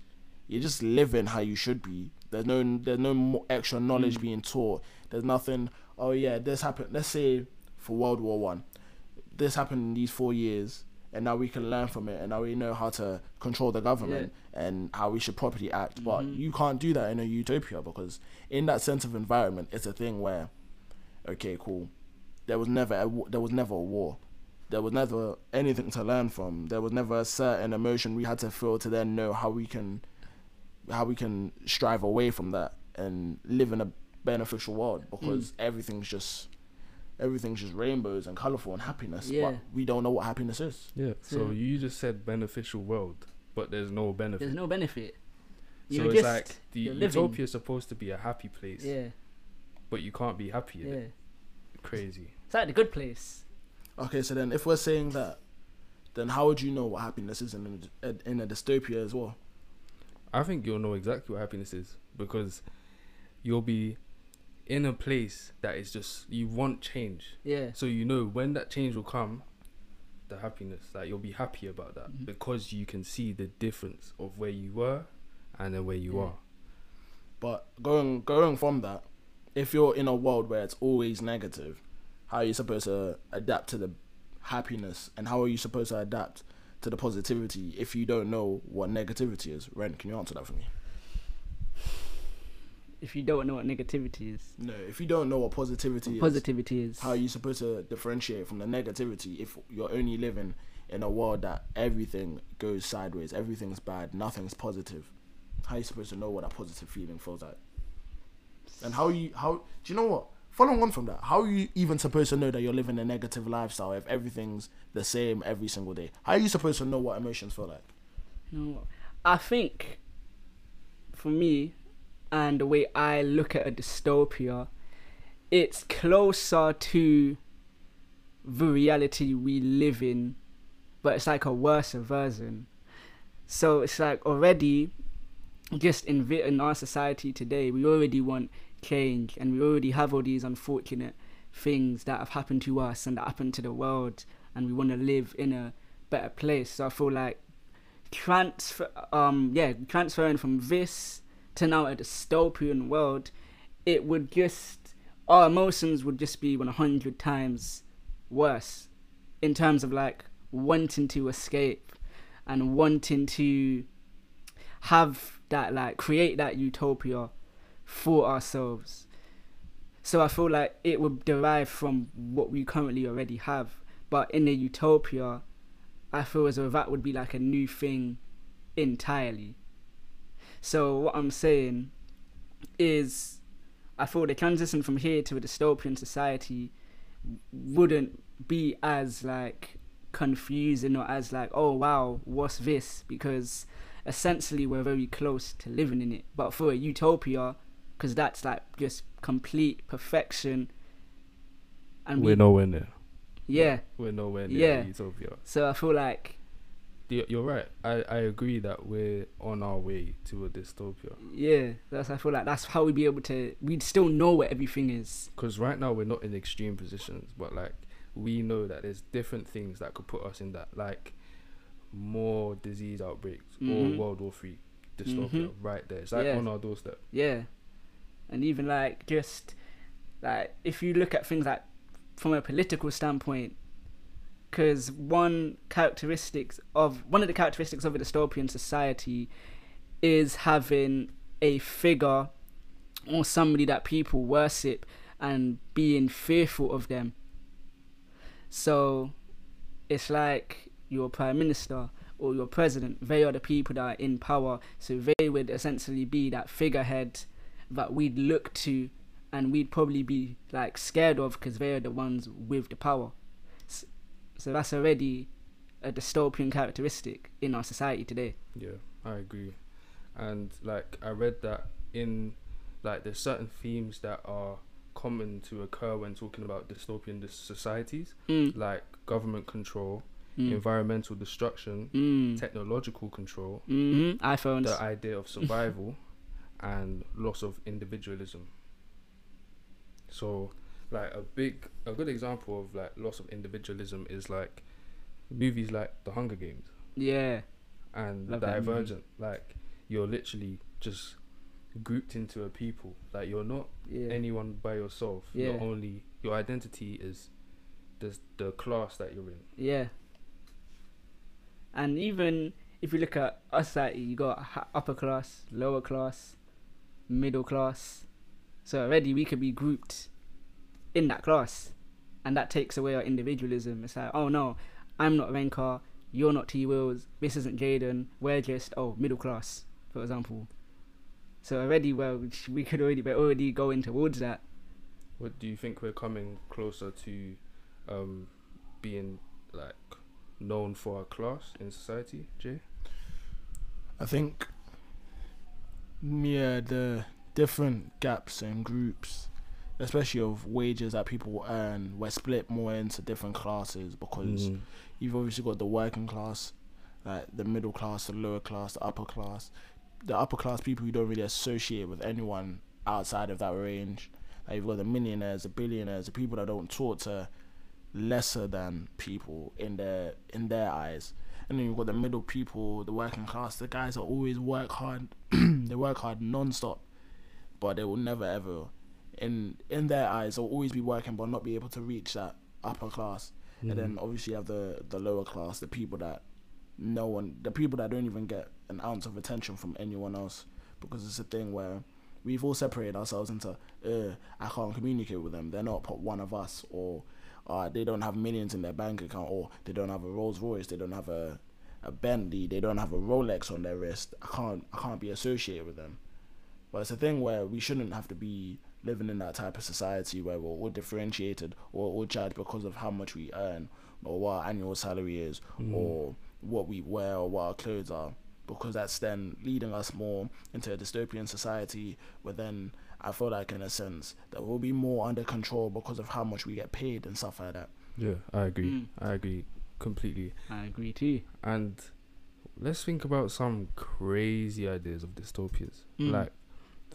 you're just living how you should be. There's no there's no more extra knowledge Mm. being taught. There's nothing. Oh yeah, this happened. Let's say for World War One, this happened in these four years, and now we can learn from it, and now we know how to control the government and how we should properly act. But Mhm. you can't do that in a utopia because in that sense of environment, it's a thing where, okay, cool, there was never a, there was never a war. There was never anything to learn from. There was never a certain emotion we had to feel to then know how we can how we can strive away from that and live in a beneficial world because everything's just everything's just rainbows and colorful and happiness Yeah. but we don't know what happiness is Yeah. So Yeah. you just said beneficial world, but there's no benefit. There's no benefit. so You're it's just like the you're utopia is supposed to be a happy place, Yeah, but you can't be happy in yeah. it. Crazy. It's like the good place. okay so then if we're saying that then how would you know what happiness is in a, in a dystopia as well I think you'll know exactly what happiness is because you'll be in a place that is just you want change. Yeah. So you know when that change will come, the happiness, like you'll be happy about that Mhm. because you can see the difference of where you were and then where you Yeah. are. But going going from that, if you're in a world where it's always negative, how are you supposed to adapt to the happiness, and how are you supposed to adapt to the positivity if you don't know what negativity is? Ren, can you answer that for me? If you don't know what negativity is, No, if you don't know what positivity is, positivity is. how are you supposed to differentiate from the negativity if you're only living in a world that everything goes sideways, everything's bad, nothing's positive? How are you supposed to know what a positive feeling feels like? And how you how do you know what? Following on from that, how are you even supposed to know that you're living a negative lifestyle if everything's the same every single day? How are you supposed to know what emotions feel like? No, I think for me and the way I look at a dystopia, it's closer to the reality we live in, but it's like a worse version. So it's like already, just in in our society today, we already want change, and we already have all these unfortunate things that have happened to us and that happened to the world, and we want to live in a better place. So I feel like transfer, um, yeah, transferring from this to now a dystopian world, it would just our emotions would just be 100 times worse in terms of like wanting to escape and wanting to have that like create that utopia for ourselves. So i feel like it would derive from what we currently already have. But in a utopia i feel as though that would be like a new thing entirely so what i'm saying is I feel the transition from here to a dystopian society wouldn't be as like confusing or as like oh wow what's this because essentially we're very close to living in it but for a utopia because that's like just complete perfection and We're we, nowhere near. yeah We're nowhere near Yeah. utopia. so i feel like You- You're right. I, I agree that we're on our way to a dystopia. yeah that's i feel like that's how we'd be able to we'd still know where everything is Because right now we're not in extreme positions, but like we know that there's different things that could put us in that, like more disease outbreaks Mhm. or World War Three dystopia Mhm. right there. It's like Yeah. on our doorstep. Yeah. And even like just like if you look at things like from a political standpoint, because one characteristics of one of the characteristics of a dystopian society is having a figure or somebody that people worship and being fearful of them. So it's like your prime minister or your president, they are the people that are in power. So they would essentially be that figurehead that we'd look to and we'd probably be like scared of because they are the ones with the power. So that's already a dystopian characteristic in our society today. Yeah, I agree. And like I read that in like there's certain themes that are common to occur when talking about dystopian societies, Mm. like government control, Mm. environmental destruction, Mm. technological control, hmm iPhones. the idea of survival, and loss of individualism. So, like a big, a good example of like loss of individualism is like movies like The Hunger Games yeah. and Love. Divergent. Like you're literally just grouped into a people. Like you're not Yeah. anyone by yourself. Yeah. You're only your identity is the the class that you're in. Yeah. And even if you look at us society, you got upper class, lower class, middle class. So already we could be grouped in that class, and that takes away our individualism. It's like, oh no, I'm not Renkah, you're not Twills, this isn't Jaden. We're just oh middle class, for example. So already, well, we could already we're already going towards that. What do you think we're coming closer to um being like known for our class in society, Jay? I think, yeah, the different gaps and groups, especially of wages that people earn, we're split more into different classes because Mm. you've obviously got the working class, like the middle class, the lower class, the upper class. The upper class people you don't really associate with anyone outside of that range. Like you've got the millionaires, the billionaires, the people that don't talk to lesser than people in their in their eyes. And then you've got the middle people, the working class, the guys that always work hard they work hard non-stop but they will never ever in in their eyes they'll always be working but not be able to reach that upper class. And then obviously you have the the lower class the people that no one the people that don't even get an ounce of attention from anyone else. Because it's a thing where we've all separated ourselves into uh, I can't communicate with them. They're not one of us or uh, they don't have millions in their bank account or they don't have a Rolls Royce they don't have a a Bentley they don't have a Rolex on their wrist. I can't I can't be associated with them. But it's a thing where we shouldn't have to be living in that type of society where we're all differentiated or all judged because of how much we earn or what our annual salary is or what we wear or what our clothes are. Because that's then leading us more into a dystopian society where then I feel like in a sense that we'll be more under control because of how much we get paid and stuff like that. Yeah, I agree. Mm. I agree completely. I agree too. And let's think about some crazy ideas of dystopias. Mm. Like,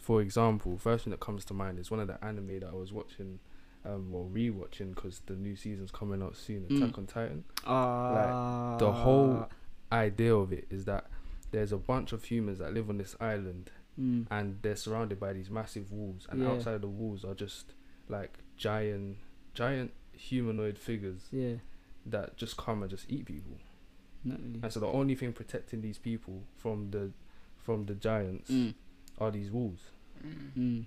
for example, first thing that comes to mind is one of the anime that I was watching, um, or rewatching because the new season's coming out soon. Mm. Attack on Titan. Uh, the whole idea of it is that there's a bunch of humans that live on this island Mm. and they're surrounded by these massive walls and Yeah. outside of the walls are just like giant giant humanoid figures Yeah. that just come and just eat people really. and so the only thing protecting these people from the from the giants Mm. are these walls Mm.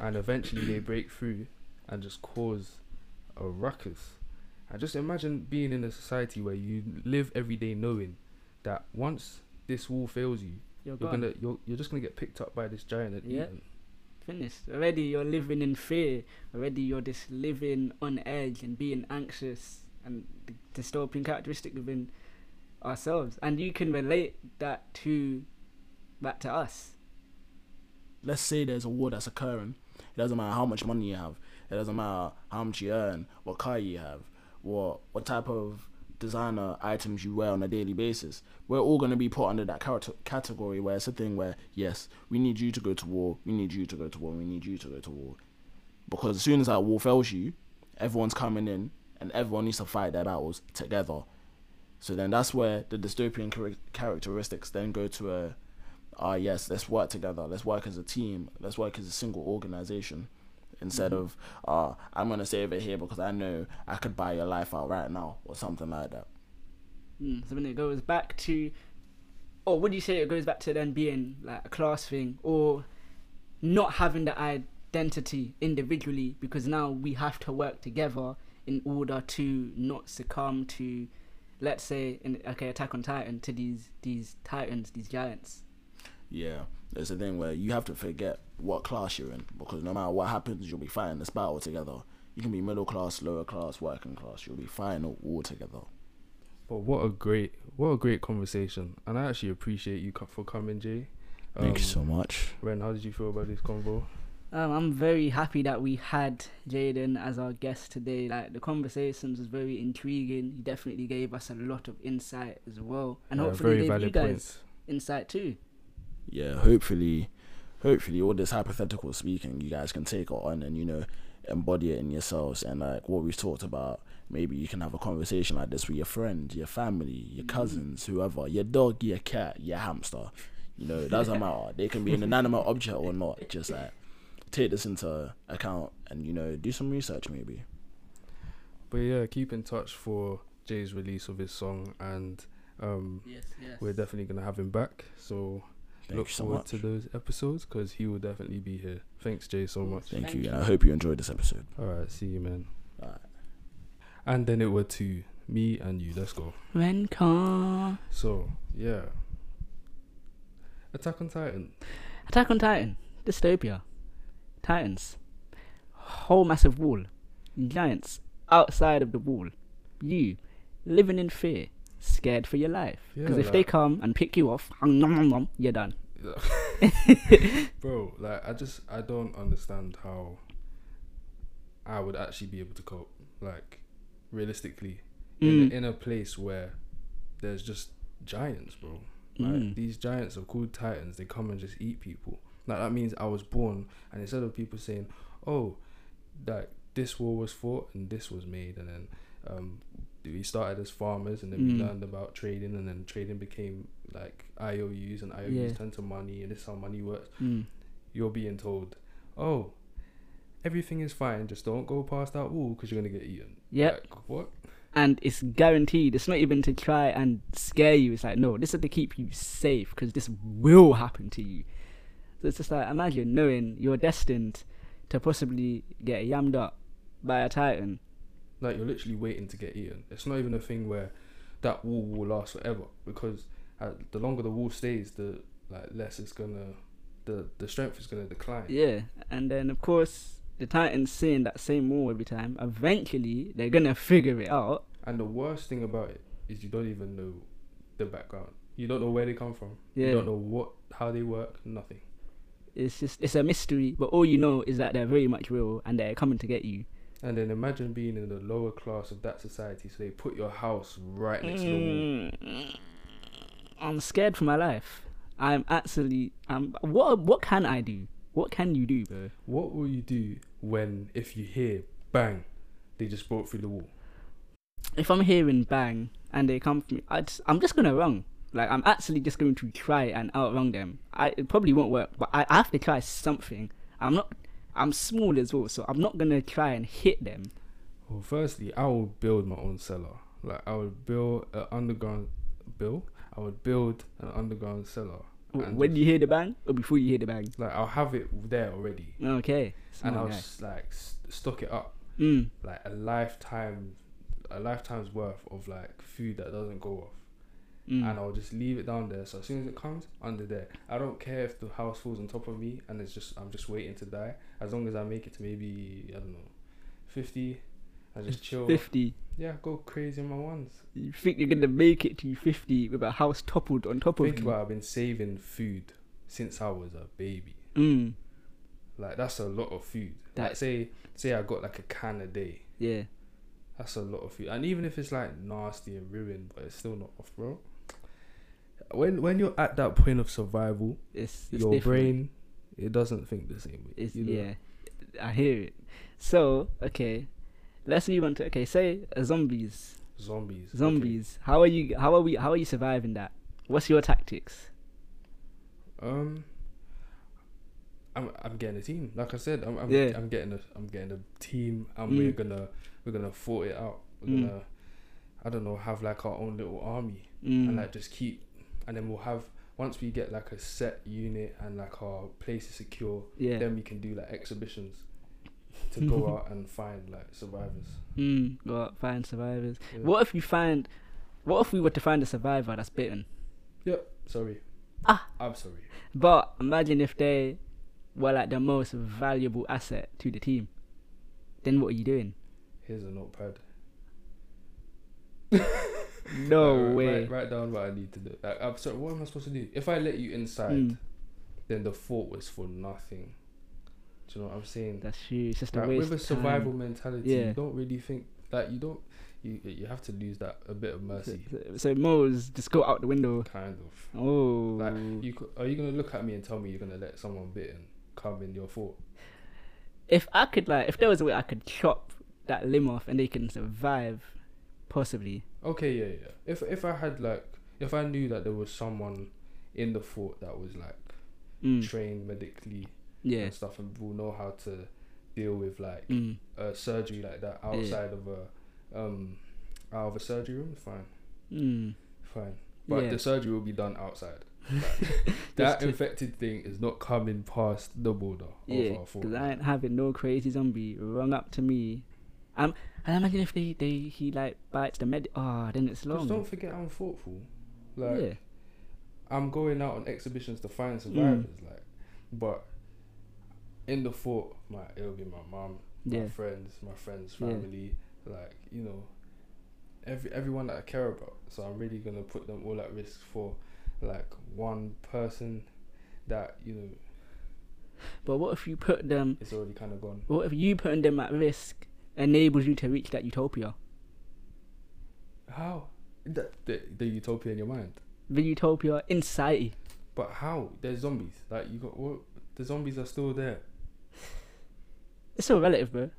and eventually they break through and just cause a ruckus and just imagine being in a society where you live every day knowing that once this wall fails you You're, you're gonna you're, you're just gonna get picked up by this giant and Yeah. eaten finished. Already you're living in fear. Already you're just living on edge and being anxious and the dystopian characteristic within ourselves. And you can relate that to back to us. Let's say there's a war that's occurring. It doesn't matter how much money you have. It doesn't matter how much you earn, what car you have, what what type of designer items you wear on a daily basis. We're all going to be put under that category where it's a thing where yes, we need you to go to war. We need you to go to war. We need you to go to war. Because as soon as that war fails you, everyone's coming in and everyone needs to fight their battles together. So then that's where the dystopian characteristics then go to a ah yes, let's work together. Let's work as a team. Let's work as a single organization instead of ah I'm gonna save it here because I know I could buy your life out right now or something like that. Mm. So when it goes back to, or would you say it goes back to then being like a class thing or not having the identity individually because now we have to work together in order to not succumb to, let's say, in okay, Attack on Titan to these these titans, these giants. Yeah, there's a thing where you have to forget what class you're in because no matter what happens, you'll be fighting this battle together. You can be middle class, lower class, working class. You'll be fighting a war together. But what a great, what a great conversation, and I actually appreciate you for coming, Jay. Thank you Um, so much. Ren, how did you feel about this convo? Um, I'm very happy that we had Jaden as our guest today. Like the conversations was very intriguing. He definitely gave us a lot of insight as well, and Yeah, hopefully very gave you guys points. insight too. Yeah, hopefully, hopefully, all this hypothetical speaking, you guys can take it on and you know embody it in yourselves. And like what we've talked about, maybe you can have a conversation like this with your friend, your family, your cousins, whoever, your dog, your cat, your hamster. You know, it doesn't matter. They can be an inanimate object or not. Just like take this into account and you know do some research maybe. But yeah, keep in touch for Jay's release of his song, and um, Yes, yes. we're definitely gonna have him back. So Thank look you so forward much. to those episodes because he will definitely be here. Thanks, Jay, so much. Thank, Thank you, you. and I hope you enjoyed this episode. All right, see you, man. Alright. And then it were to me and you. Let's go. Renkah. So yeah, Attack on Titan. Attack on Titan. Dystopia. Titans. Whole massive wall. Giants outside of the wall. You living in fear, scared for your life. Because Yeah, if they come and pick you off, you're done. Bro, like I just I don't understand how I would actually be able to cope. Like realistically, in, Mm. a, in a place where there's just giants, bro. Like Mm. these giants are called titans. They come and just eat people. Like that means I was born, and instead of people saying, "Oh, that this war was fought and this was made," and then um, we started as farmers, and then we Mm. learned about trading, and then trading became like IOUs, and IOUs Yeah. turned to money, and this is how money works. Mm. You're being told, "Oh, everything is fine. Just don't go past that wall because you're gonna get eaten." Yep. Like, what? and it's guaranteed. It's not even to try and scare you. It's like no, this is to keep you safe because this will happen to you. So it's just like imagine knowing you're destined to possibly get yammed up by a titan. Like you're literally waiting to get eaten. It's not even a thing where that wall will last forever because uh, the longer the wall stays, the like less it's gonna, the the strength is gonna decline. Yeah, and then of course the titans seeing that same wall every time. Eventually they're gonna figure it out. And the worst thing about it is you don't even know the background. You don't know where they come from. Yeah. You don't know what how they work. Nothing. It's just it's a mystery, but all you know is that they're very much real and they're coming to get you. And then imagine being in the lower class of that society. So they put your house right next to the wall. I'm scared for my life. I'm actually. I'm. What? What can I do? What can you do, bro? What will you do when, if you hear bang, they just broke through the wall? If I'm hearing bang and they come for me, I just, I'm just gonna run. Like I'm actually just going to try and outrun them. I it probably won't work, but I, I have to try something. I'm not. I'm small as well, so I'm not gonna try and hit them. Well, firstly, I will build my own cellar. Like I would build an underground bill. I would build an underground cellar. When just- you hear the bang or before you hear the bang. Like I'll have it there already, Okay. and I'll s- like s- stock it up Mm. like a lifetime, a lifetime's worth of like food that doesn't go off. Mm. and I'll just leave it down there. So as soon as it comes, under there. I don't care if the house falls on top of me and it's just I'm just waiting to die. As long as I make it to maybe I don't know, fifty, I just chill. Fifty. Yeah, go crazy on my ones. You think you're gonna make it to fifty with a house toppled on top of Think you? about it, I've been saving food since I was a baby. Mm. Like that's a lot of food. Like say say I got like a can a day. Yeah. That's a lot of food. And even if it's like nasty and ruined, but it's still not off, bro. When when you're at that point of survival, It's, it's your different. brain it doesn't think the same way. It's, you know? yeah. I hear it. So okay, let's move on to okay. Say uh, zombies. Zombies. okay. Zombies. How are you? How are we? How are you surviving that? What's your tactics? Um I'm I'm getting a team. Like I said, I'm I'm, Yeah. I'm getting a I'm getting a team and Mm. we're gonna we're gonna fort it out. We're Mm. gonna I don't know, have like our own little army Mm. and like just keep and then we'll have once we get like a set unit and like our place is secure, yeah. then we can do like exhibitions to go out and find like survivors. Mm. Go out, find survivors. Yeah. What if you find? What if we were to find a survivor that's bitten? Yep. Sorry. Ah. I'm sorry. But imagine if they were like the most valuable asset to the team. Then what are you doing? Here's a notepad. No Like, way. Write, write down what I need to do. Like, I'm sorry, what am I supposed to do? If I let you inside, Mm. then the fort was for nothing. Do you know what I'm saying? That's true. It's just a Like, waste with a of time. survival mentality, Yeah. you don't really think like you don't. You you have to lose that a bit of mercy, so, so Mo's just go out the window. kind of. Oh. Like you, are you gonna look at me and tell me you're gonna let someone bitten come in your fort? if I could like, if there was a way I could chop that limb off and they can survive, possibly. Okay, yeah, yeah. If if I had like, if I knew that there was someone in the fort that was like Mm. trained medically Yeah. and stuff, and will know how to deal with like Mm. a surgery like that outside of a um out of a surgery room, fine, Mm. fine. But Yeah. the surgery will be done outside. Like, that infected thing is not coming past the border Yeah, of our fort. because I ain't having no crazy zombie run up to me. Um, and imagine if they, they he like bites the med. Oh, then it's Just long. don't forget I'm thoughtful. Like yeah. I'm going out on exhibitions to find Mm. survivors. Like, but in the fort, my it'll be my mom, my Yeah. friends, my friends' Yeah. family. Like you know, every everyone that I care about. So I'm really gonna put them all at risk for like one person that you know But what if you put them? It's already kind of gone. What if you putting them at risk enables you to reach that utopia? How? The, the the utopia in your mind. The utopia in society. But how? There's zombies. Like you got what? The zombies are still there. It's so relative, bro.